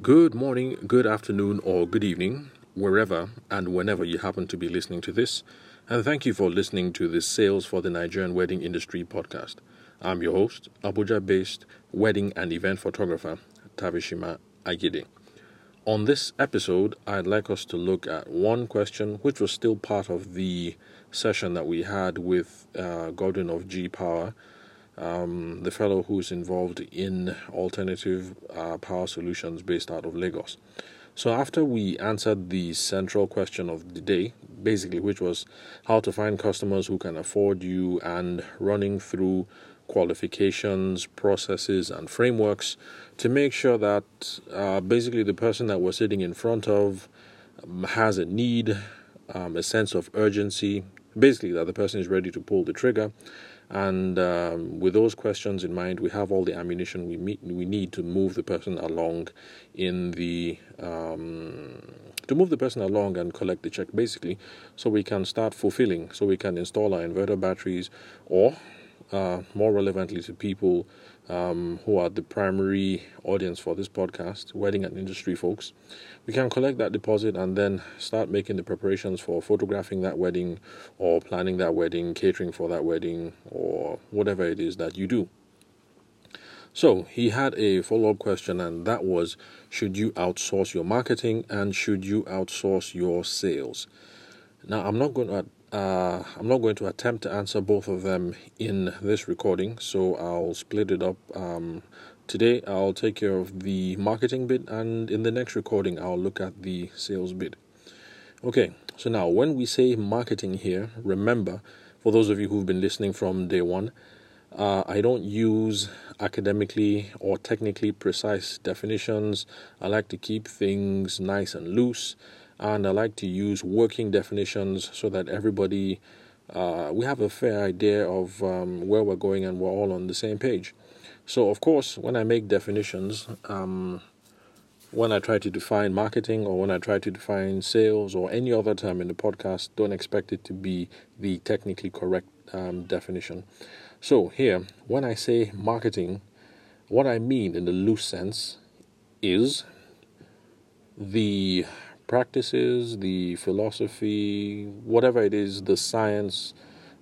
Good morning, good afternoon, or good evening, wherever and whenever you happen to be listening to this. And thank you for listening to this Sales for the Nigerian Wedding Industry podcast. I'm your host, Abuja based wedding and event photographer, Tavishima Agide. On this episode, I'd like us to look at one question which was still part of the session that we had with uh, Gordon of G Power um, the fellow who's involved in alternative uh, power solutions based out of Lagos. So, after we answered the central question of the day, basically, which was how to find customers who can afford you and running through qualifications, processes, and frameworks to make sure that uh, basically the person that we're sitting in front of um, has a need, um, a sense of urgency, basically, that the person is ready to pull the trigger and um, with those questions in mind, we have all the ammunition we meet, we need to move the person along in the um, to move the person along and collect the check, basically, so we can start fulfilling, so we can install our inverter batteries, or uh, more relevantly to people um, who are the primary audience for this podcast, wedding and industry folks, we can collect that deposit and then start making the preparations for photographing that wedding or planning that wedding, catering for that wedding, or whatever it is that you do. So he had a follow up question, and that was Should you outsource your marketing and should you outsource your sales? Now, I'm not going to uh, I'm not going to attempt to answer both of them in this recording, so I'll split it up. Um, today, I'll take care of the marketing bit, and in the next recording, I'll look at the sales bit. Okay, so now when we say marketing here, remember, for those of you who've been listening from day one, uh, I don't use academically or technically precise definitions. I like to keep things nice and loose and I like to use working definitions so that everybody uh, we have a fair idea of um, where we're going and we're all on the same page. So, of course, when I make definitions, um, when I try to define marketing or when I try to define sales or any other term in the podcast, don't expect it to be the technically correct um, definition. So, here, when I say marketing, what I mean in the loose sense is the practices, the philosophy, whatever it is, the science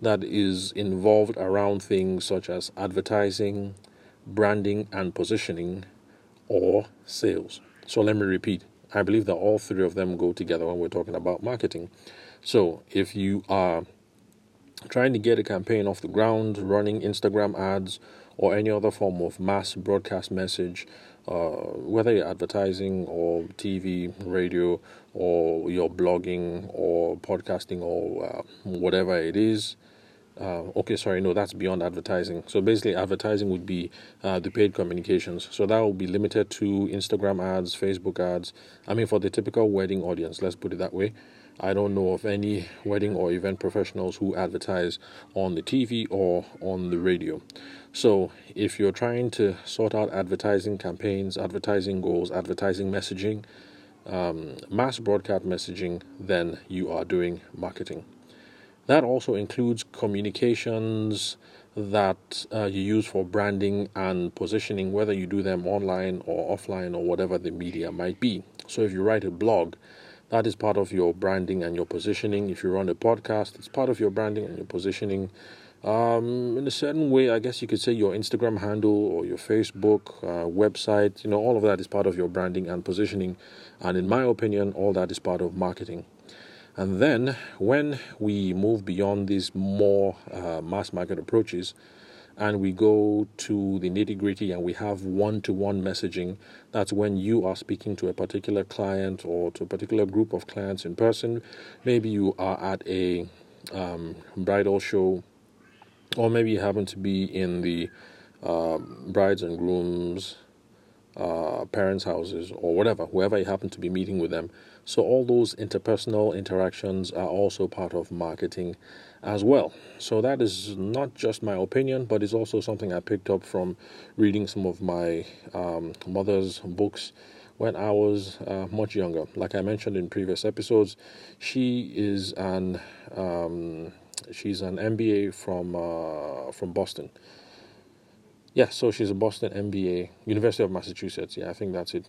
that is involved around things such as advertising, branding, and positioning, or sales. So let me repeat. I believe that all three of them go together when we're talking about marketing. So if you are trying to get a campaign off the ground, running Instagram ads, or any other form of mass broadcast message, uh, whether you're advertising or TV, radio, or you're blogging or podcasting or uh, whatever it is. Uh, okay, sorry, no, that's beyond advertising. So basically, advertising would be uh, the paid communications. So that will be limited to Instagram ads, Facebook ads. I mean, for the typical wedding audience, let's put it that way. I don't know of any wedding or event professionals who advertise on the TV or on the radio. So, if you're trying to sort out advertising campaigns, advertising goals, advertising messaging, um, mass broadcast messaging, then you are doing marketing. That also includes communications that uh, you use for branding and positioning, whether you do them online or offline or whatever the media might be. So, if you write a blog, that is part of your branding and your positioning. If you run a podcast, it's part of your branding and your positioning. Um, in a certain way, I guess you could say your Instagram handle or your Facebook uh, website, you know, all of that is part of your branding and positioning. And in my opinion, all that is part of marketing. And then when we move beyond these more uh, mass market approaches, and we go to the nitty gritty and we have one to one messaging, that's when you are speaking to a particular client or to a particular group of clients in person. Maybe you are at a um, bridal show, or maybe you happen to be in the uh, brides and grooms uh, parents' houses or whatever, whoever you happen to be meeting with them. So, all those interpersonal interactions are also part of marketing as well. So, that is not just my opinion, but it's also something I picked up from reading some of my um, mother's books when I was uh, much younger. Like I mentioned in previous episodes, she is an um, she's an MBA from uh, from Boston. Yeah, so she's a Boston MBA, University of Massachusetts. Yeah, I think that's it.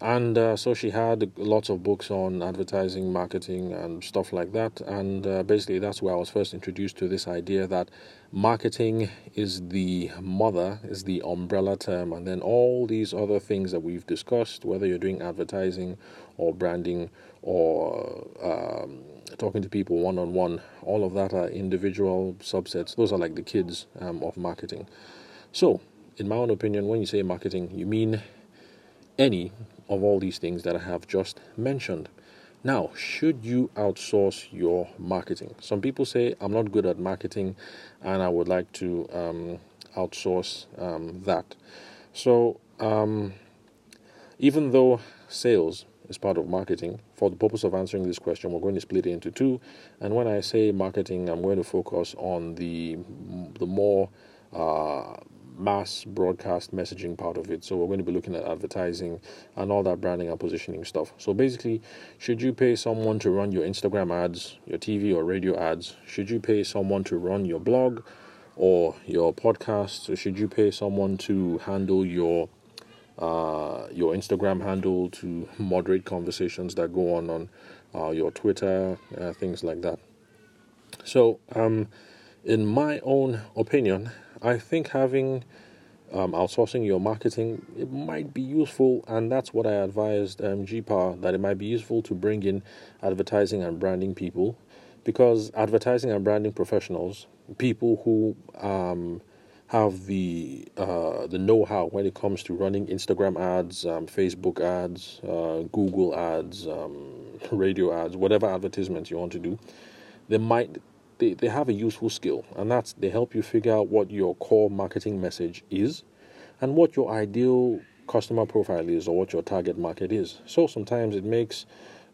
And uh, so she had lots of books on advertising, marketing, and stuff like that. And uh, basically, that's where I was first introduced to this idea that marketing is the mother, is the umbrella term, and then all these other things that we've discussed, whether you're doing advertising or branding or um, talking to people one on one, all of that are individual subsets. Those are like the kids um, of marketing. So, in my own opinion, when you say marketing, you mean any of all these things that I have just mentioned. Now, should you outsource your marketing? Some people say, I'm not good at marketing and I would like to um, outsource um, that. So, um, even though sales is part of marketing, for the purpose of answering this question, we're going to split it into two. And when I say marketing, I'm going to focus on the the more uh, mass broadcast messaging part of it. So we're going to be looking at advertising and all that branding and positioning stuff. So basically, should you pay someone to run your Instagram ads, your TV or radio ads? Should you pay someone to run your blog or your podcast? Or should you pay someone to handle your uh, your Instagram handle to moderate conversations that go on on uh, your Twitter, uh, things like that. So, um, in my own opinion, I think having um, outsourcing your marketing it might be useful, and that's what I advised um, GPower that it might be useful to bring in advertising and branding people, because advertising and branding professionals, people who um, have the uh, the know-how when it comes to running Instagram ads, um, Facebook ads, uh, Google ads, um, radio ads, whatever advertisements you want to do, they might they, they have a useful skill, and that's they help you figure out what your core marketing message is and what your ideal customer profile is or what your target market is. So sometimes it makes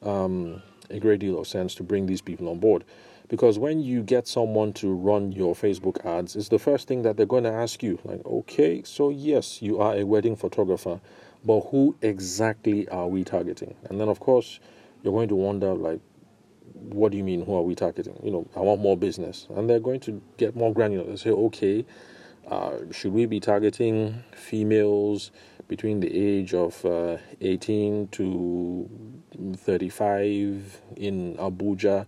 um, a great deal of sense to bring these people on board because when you get someone to run your Facebook ads, it's the first thing that they're going to ask you like, okay, so yes, you are a wedding photographer, but who exactly are we targeting? And then, of course, you're going to wonder like, what do you mean? Who are we targeting? You know, I want more business. And they're going to get more granular. They say, okay, uh, should we be targeting females between the age of uh, 18 to 35 in Abuja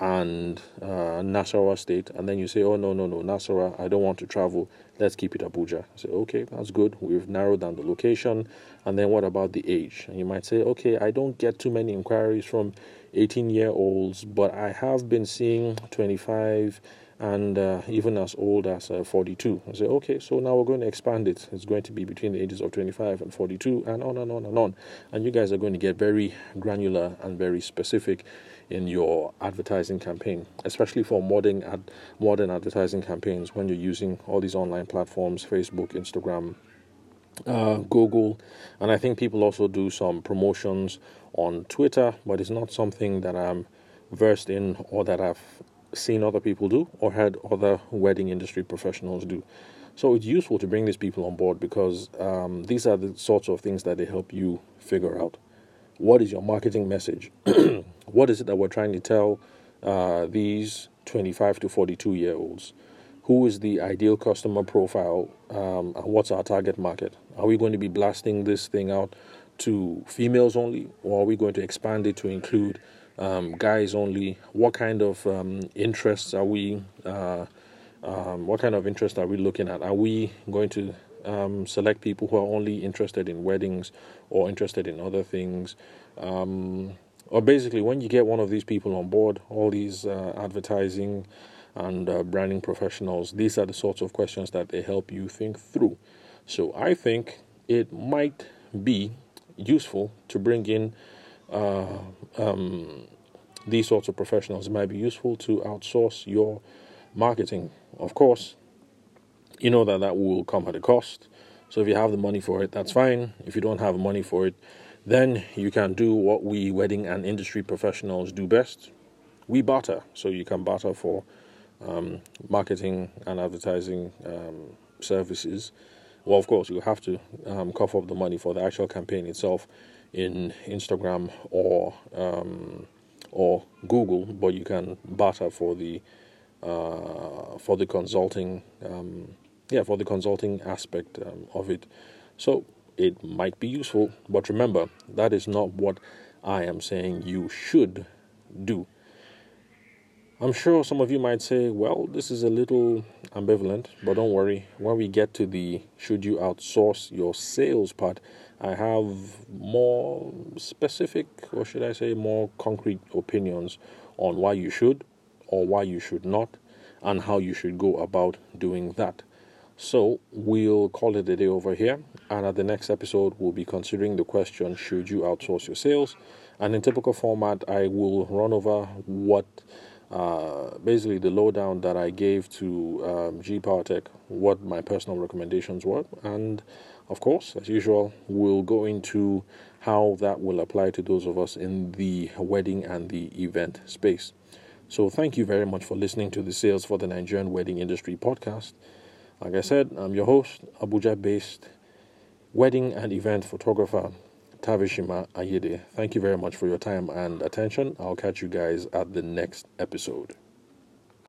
and uh, Nasarawa State? And then you say, oh, no, no, no, Nasarawa, I don't want to travel. Let's keep it Abuja. I say, okay, that's good. We've narrowed down the location. And then what about the age? And you might say, okay, I don't get too many inquiries from 18 year olds, but I have been seeing 25 and uh, even as old as uh, 42. I say, okay, so now we're going to expand it. It's going to be between the ages of 25 and 42, and on and on and on. And you guys are going to get very granular and very specific in your advertising campaign, especially for modern ad- modern advertising campaigns when you're using all these online platforms, Facebook, Instagram, uh, Google, and I think people also do some promotions on Twitter, but it's not something that I'm versed in or that I've seen other people do or had other wedding industry professionals do. So it's useful to bring these people on board because um, these are the sorts of things that they help you figure out. What is your marketing message? what is it that we're trying to tell uh, these 25 to 42 year olds? Who is the ideal customer profile? Um, and what's our target market? Are we going to be blasting this thing out to females only, or are we going to expand it to include um, guys only? What kind of um, interests are we? Uh, um, what kind of interest are we looking at? Are we going to um, select people who are only interested in weddings or interested in other things? Um, or basically, when you get one of these people on board, all these uh, advertising and uh, branding professionals, these are the sorts of questions that they help you think through. So I think it might be useful to bring in uh, um, these sorts of professionals. It might be useful to outsource your marketing. Of course, you know that that will come at a cost. So if you have the money for it, that's fine. If you don't have money for it, then you can do what we wedding and industry professionals do best. We barter. So you can barter for um, marketing and advertising um, services. Well, of course, you have to um, cough up the money for the actual campaign itself in Instagram or um, or Google, but you can barter for the uh, for the consulting um, yeah for the consulting aspect um, of it. So it might be useful. But remember, that is not what I am saying you should do. I'm sure some of you might say, well, this is a little ambivalent, but don't worry. When we get to the should you outsource your sales part, I have more specific, or should I say, more concrete opinions on why you should or why you should not, and how you should go about doing that. So we'll call it a day over here, and at the next episode, we'll be considering the question should you outsource your sales? And in typical format, I will run over what uh, basically the lowdown that I gave to um, G Power Tech, what my personal recommendations were, and of course, as usual, we'll go into how that will apply to those of us in the wedding and the event space. So, thank you very much for listening to the Sales for the Nigerian Wedding Industry podcast. Like I said, I'm your host, Abuja based wedding and event photographer, Tavishima Ayede. Thank you very much for your time and attention. I'll catch you guys at the next episode.